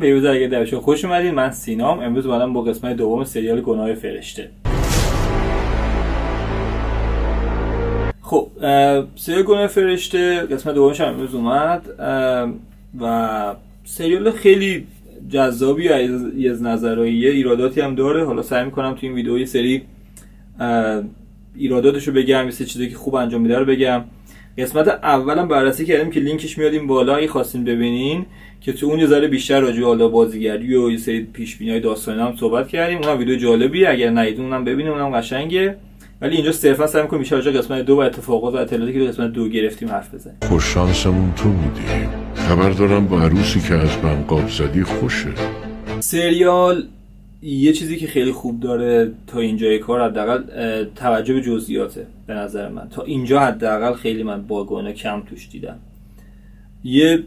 به یوزر اگه در خوش اومدین. من سینام. امروز اومدم با قسمت دوم سریال گناه فرشته. خب سریال گناه فرشته قسمت دومش هم امروز اومد. و سریال خیلی جذابی از یه ایراداتی هم داره. حالا سعی می‌کنم تو این ویدیو یه سری ایراداتش رو بگم یه چیزی که خوب انجام میده رو بگم. قسمت اولم بررسی کردیم که لینکش میاد این بالا. اگه خواستین ببینین که تو اون یه ذره بیشتر راجع حالا بازیگری و یه سری پیش بینی داستانی هم صحبت کردیم. اونم ویدیو جالبیه. اگر ندیدین اونم ببینید اونم قشنگه. ولی اینجا صرفا سعی می‌کنیم بیشتر راجع قسمت دو و اتفاقات و اطلاعاتی که تو قسمت دو گرفتیم حرف بزنیم. خوش شانسمون تو بودی خبر دارم با عروسی که از من قاب زدی خوشه. سریال یه چیزی که خیلی خوب داره تا اینجای کار حداقل توجه به جزئیاته به نظر من. تا اینجا حداقل خیلی من باگانه کم توش دیدم. یه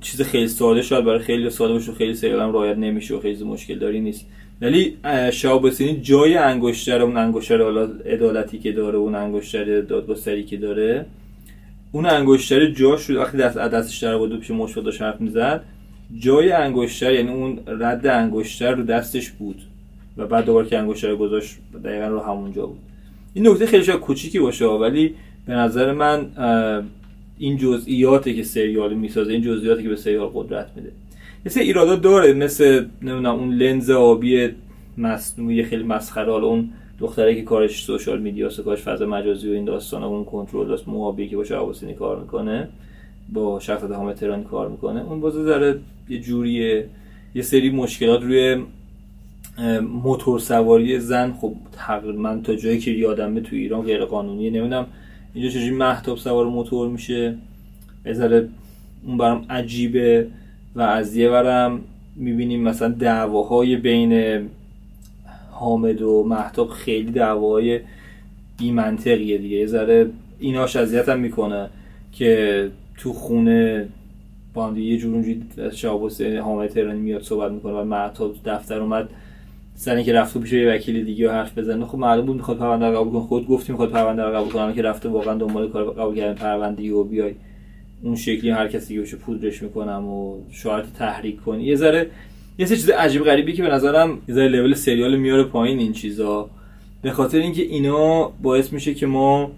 چیز خیلی ساده شاید برای خیلی ساده باشه خیلی سریال هم رعایت نمیشه و خیلی مشکل داری نیست. ولی شهاب جای انگشتر اون انگشتر حالا عدالتی که داره اون انگشتر دادگستری که داره اون انگشتر جاش رو وقتی دست دستش در بود پیش مشفق داشت حرف می‌زد جای انگشتر یعنی اون رد انگشتر رو دستش بود و بعد دوباره که انگشتر گذاشت دقیقا رو همونجا بود. این نکته خیلی شاید کوچیکی باشه ولی به نظر من این جزئیاته که سریال می‌سازه این جزئیاتی که به سریال قدرت میده. مثل ایرادات داره مثل نمی‌دونم اون لنز آبی مصنوعی خیلی مسخره اون دختره که کارش سوشال میدیا کارش فضا مجازی و این داستان اون کنترل داست موابی که با شعباسینی کار می‌کنه با شخص حامد تهرانی کار می‌کنه. اون بازه داره یه جوریه یه سری مشکلات روی موتور سواری زن. خب تقریبا تا جایی که یادمه تو ایران غیر قانونیه نمی‌دونم اینجا چجوری محتاب سوار موتور میشه؟ بذاره اون برام عجیبه و از یه برم می‌بینیم مثلا دعواهای بین حامد و محتاب خیلی دعواهای بیمنطقیه دیگه. یه ذره ایناش اذیت هم می‌کنه که تو خونه با یه جور اونجوری حامد تهرانی میاد صحبت می‌کنه و محتاب دفتر اومد. سر که رفته پیش یه وکیل دیگه حرف بزنه خب معلوم بود می‌خواد پرونده رو قبول کنه. خود گفتیم می‌خواد پرونده رو قبول کنه. که رفته واقعا دنبال کار قبول کردن پرونده و بیای. اون شکلی هر کسی بشه پودرش می‌کنم و شاید تحریک کنی. یه ذره یه چیز عجیب غریبی که به نظرم یه ذره لول سریال میاره پایین این چیزا. به خاطر اینکه اینا باعث میشه که ما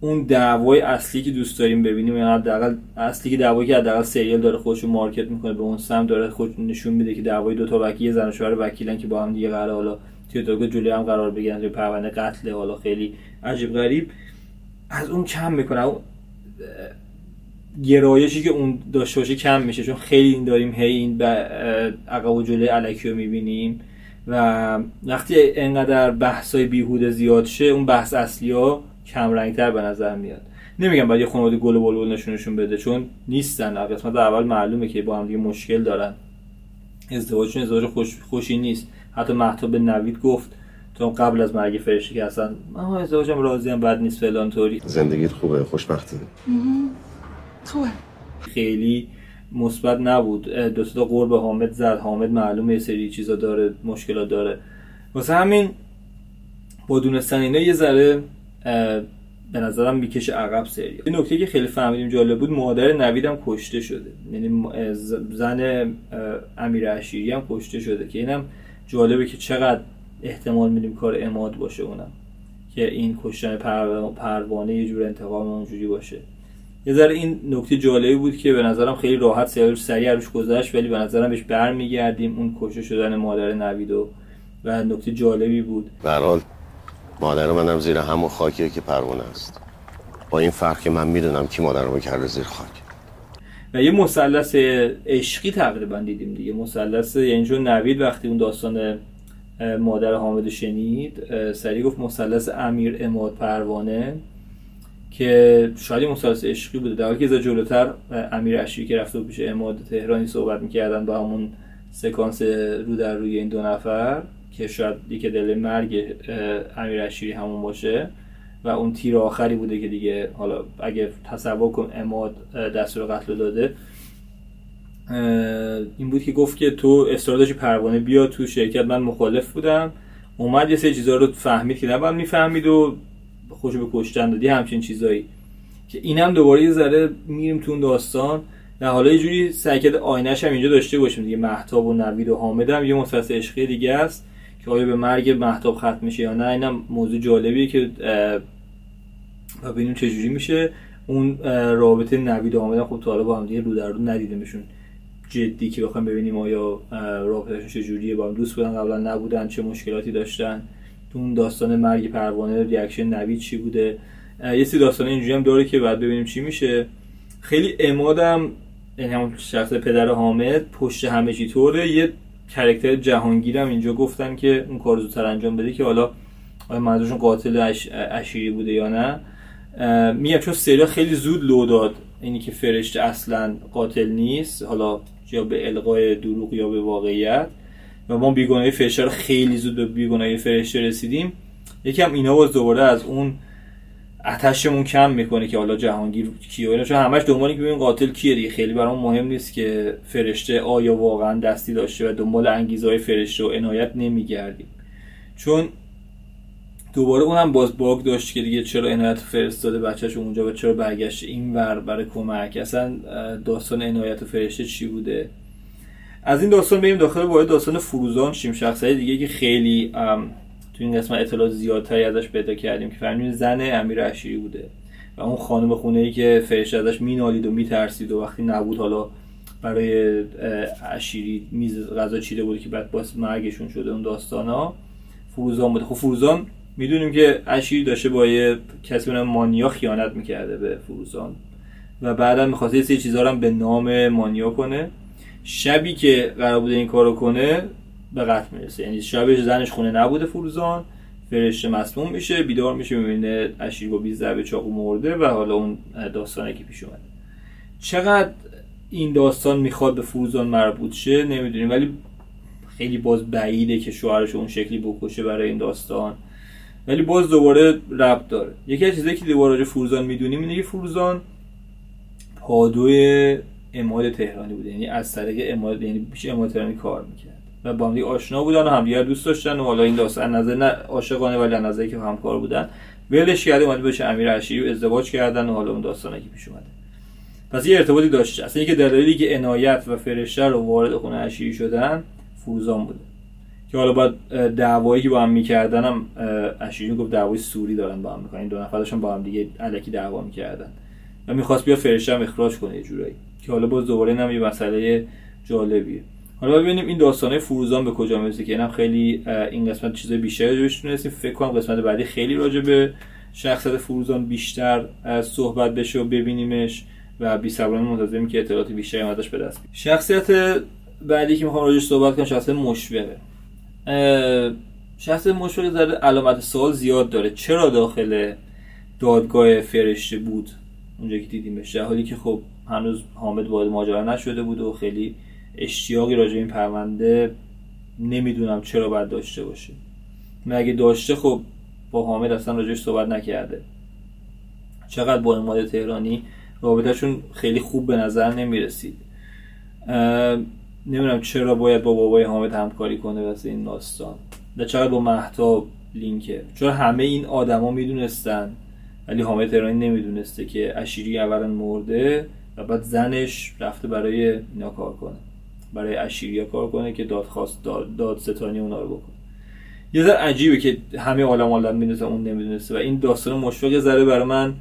اون دعوای اصلی که دوست داریم ببینیم یا حداقل اصلی که دعوایی که حداقل سریال داره خودش رو مارکت می‌کنه به اون سمت داره خود نشون میده که دعوای دو تا وکیل زن و شوهر وکیلن که با هم دیگه قرار حالا دادگاه جلوی هم قرار بگیرن توی پرونده قتل حالا خیلی عجیب غریب. از اون کم می‌کنه. اون گرایشی که اون داشته کم میشه چون خیلی این داریم هی این عقب و جلوی علکی رو می‌بینیم. و وقتی انقدر بحثای بیهوده زیاد شه اون بحث اصلی ها کم رنگتر به نظر میاد. نمیگم باید یه خانواده گل و بلبل نشونشون بده چون نیستن. قسمت اول معلومه که با هم دیگه مشکل دارن. ازدواجشون ازدواج خوش خوشی نیست. حتی محتاب به نوید گفت تو قبل از مرگ فرشته که اصلا من ازدواجم راضیم بد نیست فلان طوری. زندگیت خوبه خوشبختی خوبه خیلی مثبت نبود. دو تا قرب حامد زد. حامد معلومه یه سری چیزا داره مشکلات داره. واسه همین با دونستن اینا یه ذره به نظرم می‌کشه عقب سریال. این نکته که خیلی فهمیدیم جالب بود مادر نویدم کشته شده. یعنی زن امیر عشیری هم کشته شده که اینم جالبه که چقدر احتمال میدیم کار اماد باشه اونم. که این کشتن پروانه یه جور انتقام اونجوری باشه. یه ذره این نکته جالبی بود که به نظرم خیلی راحت سریع سریع روش گذشت ولی به نظرم بهش برمیگردیم اون کشته شدن مادر نوید و و نکته جالبی بود. برحال مادر منم زیر همون خاکیه که پروانه است. با این فرق که من می‌دونم کی مادر رو کرده زیر خاک. و یه مثلث عشقی تقریبا دیدیم دیگه. مثلث یعنی نوید وقتی اون داستان مادر حامد شنید سریع گفت مثلث امیر اماد پروانه که شاید مثلث عشقی بوده. در حالی که جلوتر امیر اشری که رفته پیش اماد تهرانی صحبت می‌کردن با همون سکانس رو در روی این دو نفر. که شاید دیگه دل مرگ امیر همون باشه و اون تیر آخری بوده که دیگه حالا اگه تصور کن اماد دستور قتل داده. این بود که گفت که تو استرادش پروانه بیا تو شرکت من مخالف بودم. اومد یه سه چیزا رو فهمید که نباید می‌فهمید و خوش به کشتن دادی همچین چیزایی. که اینم دوباره یه ذره میریم تو اون داستان. در حالا یه جوری کرده آینش هم اینجا داشته باشیم. دیگه محتاب و نوید و حامد هم یه مسلسل عشقی دیگه است. که آیا به مرگ محتاب ختم میشه یا نه اینم موضوع جالبیه که ببینیم چه جوری میشه. اون رابطه نوید و حامد خب تا حالا با هم دیگه رو در رو ندیدیمشون. جدی که بخوایم ببینیم آیا رابطهشون چه جوریه با هم دوست بودن قبلا نبودن چه مشکلاتی داشتن. اون داستان مرگ پروانه reaction نوید چی بوده؟ یه سری داستان اینجوری هم داره که بعد ببینیم چی میشه. خیلی امادم یعنی همون شخص پدر حامد پشت همه چی طوره. یه character جهانگیرم اینجا گفتن که اون کار زودتر انجام بده که حالا آیا منظورشون قاتل اش... اشیری بوده یا نه. میگم چون سریال خیلی زود لو داد اینی که فرشته اصلا قاتل نیست حالا یا به القای دروغ یا به واقعیت. و ما بیگناهی فرشته رو خیلی زود به بیگناهی فرشته رسیدیم. یکم اینا باز دوباره از اون اتشمون کم می‌کنه که حالا جهانگیر کیه اینا. چون همش دنبال که ببین قاتل کیه دیگه. خیلی برام مهم نیست که فرشته آیا واقعا دستی داشته و دنبال انگیزه فرشته و عنایت نمیگردیم. چون دوباره اونم باز باگ داشت که دیگه چرا عنایت فرستاده بچهش اونجا و چرا برگشت این ور برای کمک. اصلا داستان عنایت فرشته چی بوده؟ از این داستان بریم داخل وارد داستان فروزان شیم. شخصیت دیگه که خیلی تو این قسمت اطلاعات زیادتری ازش پیدا کردیم که فهمیدیم زن امیر عشیری بوده. و اون خانم خونه ای که فرشته ازش مینالید و میترسید و وقتی نبود حالا برای عشیری میز غذا چیده بوده که بعد باز مرگشون شده اون داستان ها فروزان بوده. خب فروزان می‌دونیم که عشیری داشته با یه کسی مانیا خیانت می‌کرده به فروزان. و بعدا می‌خواسته یه سری چیزا هم به نام مانیا کنه. شبی که قرار بوده این کارو کنه به قتل می‌رسه. یعنی شبش زنش خونه نبوده فروزان فرشته مسموم میشه بیدار میشه می‌بینه اشیر با 20 ضربه چاقو مرده و حالا اون داستانه که پیش اومده. چقدر این داستان می‌خواد به فروزان مربوط شه نمی‌دونیم ولی خیلی باز بعیده که شوهرش اون شکلی بکشه برای این داستان. ولی باز دوباره ربط داره. یکی از چیزایی که دوباره راجع فروزان می‌دونیم اینه که فروزان پادوی اماد تهرانی بوده. یعنی از طریق اماد یعنی پیش اماد تهرانی کار می‌کرد. و با هم آشنا بودن و همدیگه دوست داشتن و حالا این داستان نظر نه عاشقانه ولی از نظری که همکار بودن. ولش کرده اومد بشه امیر عشیری ازدواج کردن و حالا اون داستانی که پیش اومده. پس یه ارتباطی داشته اصلا اینکه دلیلی که عنایت و فرشته رو وارد خونه عشیری شدن فروزان بوده. که حالا بعد دعوایی که با هم می‌کردن هم عشیری گفت دعوای سوری دارن با هم می‌کنن. این دو نفرشون با هم دیگه الکی دعوا می‌کردن. و می‌خواست بیا فرشته هم اخراج کنه یه جورایی. که حالا باز دوباره اینم یه مسئله جالبیه. حالا ببینیم این داستانه فروزان به کجا می‌رسه که اینم خیلی این قسمت چیز بیشتری راجعش تونستیم فکر کنم قسمت بعدی خیلی راجع به شخصیت فروزان بیشتر صحبت بشه و ببینیمش و بی صبرانه منتظریم که اطلاعات بیشتری ازش به دست شخصیت بعدی که می‌خوام راجعش صحبت کنم شخصیت مشوقه شخصیت مشوقه در علامت سوال زیاد داره. چرا داخل دادگاه فرشته بود؟ اونجا که دیدیمش. در حالی که خب هنوز حامد وارد ماجرا نشده بود و خیلی اشتیاقی راجع این پرونده نمی‌دونم چرا باید داشته باشه. مگه داشته خب با حامد اصلا راجعش صحبت نکرده. چقدر با اماد تهرانی رابطهشون خیلی خوب به نظر نمی‌رسید. نمی‌دونم چرا باید با بابای حامد همکاری کنه واسه این داستان. و چقدر با محتاب لینکه. چون همه این آدما می‌دونستن ولی حامد تهرانی نمی‌دونسته که اشیری اولا مرده و بعد زنش رفته برای اینا کار کنه. برای اشیریا کار کنه که دادخواست داد, داد ستانی اونا رو بکنه. یه ذره عجیبه که همه عالم عالم می‌دونسته اون نمی‌دونسته و این داستان مشفق ذره برای من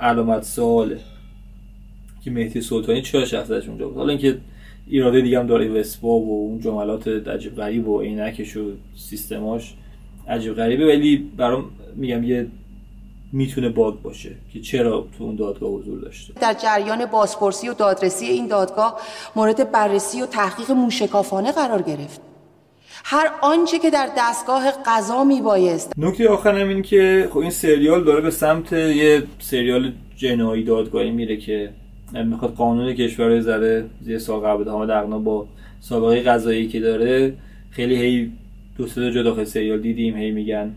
علامت سواله. که مهدی سلطانی چرا شخصیتش اونجا بود؟ حالا اینکه ایراده دیگه هم داره وسپا و اون جملات عجیب غریب و عینکش و سیستماش عجیب غریبه. ولی برام میگم یه می‌تونه باگ باشه که چرا تو اون دادگاه حضور داشته؟ در جریان بازپرسی و دادرسی این دادگاه مورد بررسی و تحقیق موشکافانه قرار گرفت. هر آنچه که در دستگاه قضا میبایست. نکته آخر این که خب این سریال داره به سمت یه سریال جنایی دادگاهی میره که می‌خواد قانون کشور زره زیر سال قبل حامد اقنا با سابقه قضایی که داره. خیلی هی دو سه جا داخل سریال دیدیم هی میگن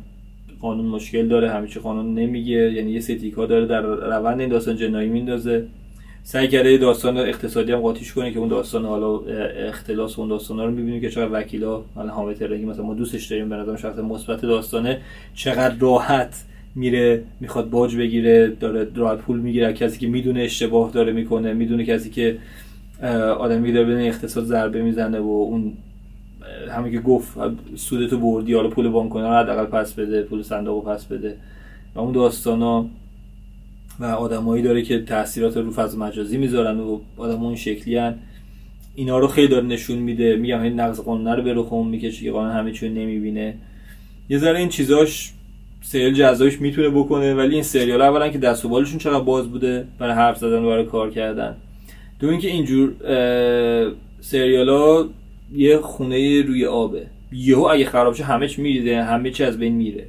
قانون مشکل داره همیشه قانون نمیگه. یعنی یه ستیکا داره در روند این داستان جنایی میندازه. سعی کرده داستان اقتصادی هم قاطیش کنه که اون داستان حالا اختلاس اون داستان ها رو می‌بینیم که چقدر وکیلا حالا حامد ترکی مثلا ما دوستش داریم به نظرم شخص مثبت داستانه. چقدر راحت میره می‌خواد باج بگیره داره راحت پول می‌گیره. کسی که می‌دونه اشتباه داره می‌کنه می‌دونه کسی که آدمی داره بدون اقتصاد ضربه می‌زنه و اون همه که گفت سودتو بردی حالا پول بانکونه رو حداقل پس بده پول صندوق پس بده. و اون داستانا و آدمایی داره که تاثیرات رو فضا مجازی می‌ذارن و آدم اون شکلی هن. اینا رو خیلی داره نشون میده. میگم این نقض قانون رو به رخم می‌کشه که قانون همه چیو نمی‌بینه. یه ذره این چیزاش سریال جذابش می‌تونه بکنه ولی این سریال اولا که دست و بالشون چقدر باز بوده برای حرف زدن و برای کار کردن. دو اینکه اینجور سریال ها یه خونه روی آبه. یهو اگه خراب شه همه چی میریزه همه چی از بین میره.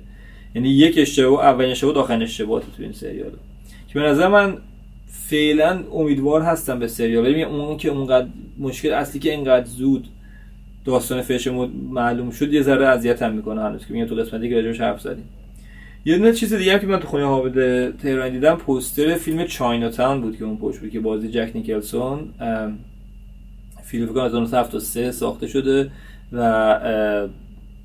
یعنی یک اشتباه اولین اشتباه آخرین اشتباهات تو این سریال که به نظر من فعلا امیدوار هستم به سریال. ولی اون که اونقدر مشکل اصلی که اینقدر زود داستان فش معلوم شد یه ذره اذیت هم می‌کنه هنوز که میگم تو قسمتی که راجعش حرف زدیم. یه دونه چیز دیگه هم که من تو خونه حامد تهران دیدم پوستر فیلم چاینا تاون بود که اون پشت بود که بازی جک نیکلسون فیلم فکر کنم 1973 ساخته شده و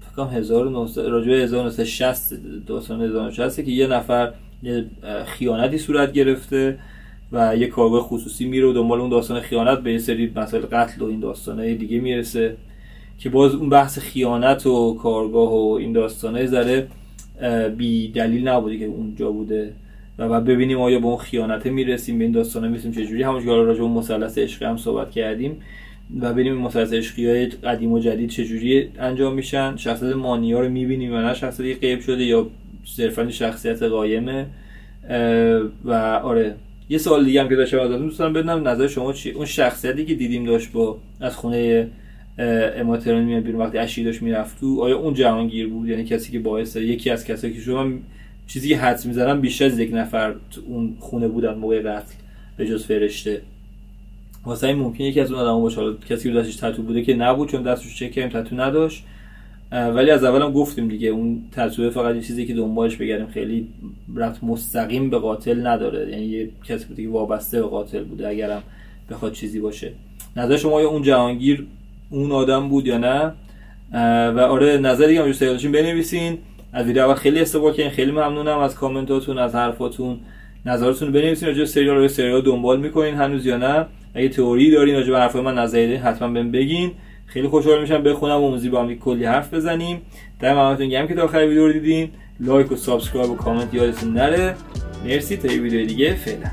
فکر کنم 1900 راجع 1960 داستان 1960 که یه نفر یه خیانتی صورت گرفته و یه کارگاه خصوصی میره و دنبال اون داستان خیانت به یه سری مسائل قتل و این داستانه دیگه می‌رسه که باز اون بحث خیانت و کارگاه و این داستانه ذره بی دلیل نبوده که اونجا بوده و بعد ببینیم آیا به اون خیانته می‌رسیم به این داستانه می‌رسیم چجوری؟ همونجوری راجع به مثلث عشقی هم صحبت کردیم. و این مثلث عشقی های قدیم و جدید چجوری انجام میشن؟ شخصیت مانیا رو می‌بینیم و نه؟ شخصیتی غیب شده یا صرفا شخصیت قایمه؟ و آره. یه سوال دیگه هم که داشتم ازتون دوستان بدونم نظر شما چی؟ اون شخصیتی که دیدیم داشت با از خونه اماتران میاد بیرون وقتی اشی داشت می‌رفت تو آیا اون جهانگیر بود؟ یعنی کسی که باعث یکی از کسایی که شما چیزی که حدس می‌زنم بیشتر از یک نفر تو اون خونه بودن موقع قتل به جز فرشته. واسه این ممکن یکی از اون آدم‌ها باشه. کسی که دستش تتو بوده که نبود چون دستش چک کردیم تتو نداشت. ولی از اولم گفتیم دیگه اون تتو فقط یه چیزی که دنبالش بگردیم خیلی رفت مستقیم به قاتل نداره. یعنی یه کسی بوده که وابسته به قاتل بوده اگرم بخواد چیزی باشه. نظر شما یا اون جهانگیر اون آدم بود یا نه؟ و آره نظری هم سریالشون بنویسین. از ویدیو اول خیلی استقبال کردین. خیلی ممنونم از کامنتاتون از حرفاتون. نظراتتون بنویسین. راجع سریال رو سریال دنبال می‌کنین هنوز یا نه. اگه تئوری دارین راجع به حرفای من نظری حتما بهم بگین. خیلی خوشحال میشم بخونم و موزی با هم کلی حرف بزنیم. دم همتون گرم که تا آخر ویدیو رو دیدین. like و subscribe و کامنت یادتون نره. مرسی تا یه ویدیو دیگه. فعلا.